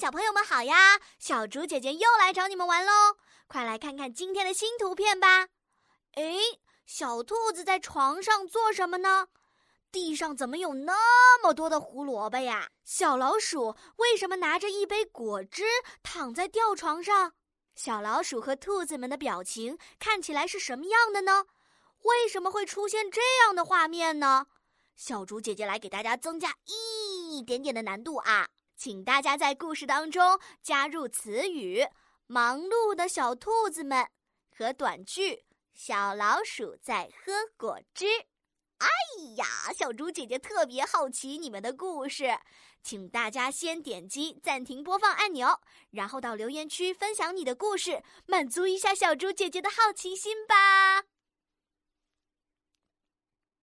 小朋友们好呀！小竹姐姐又来找你们玩喽，快来看看今天的新图片吧。哎，小兔子在床上做什么呢？地上怎么有那么多的胡萝卜呀？小老鼠为什么拿着一杯果汁躺在吊床上？小老鼠和兔子们的表情看起来是什么样的呢？为什么会出现这样的画面呢？小竹姐姐来给大家增加一点点的难度啊！请大家在故事当中加入词语“忙碌的小兔子们”和短句“小老鼠在喝果汁”。哎呀，小猪姐姐特别好奇你们的故事，请大家先点击暂停播放按钮，然后到留言区分享你的故事，满足一下小猪姐姐的好奇心吧。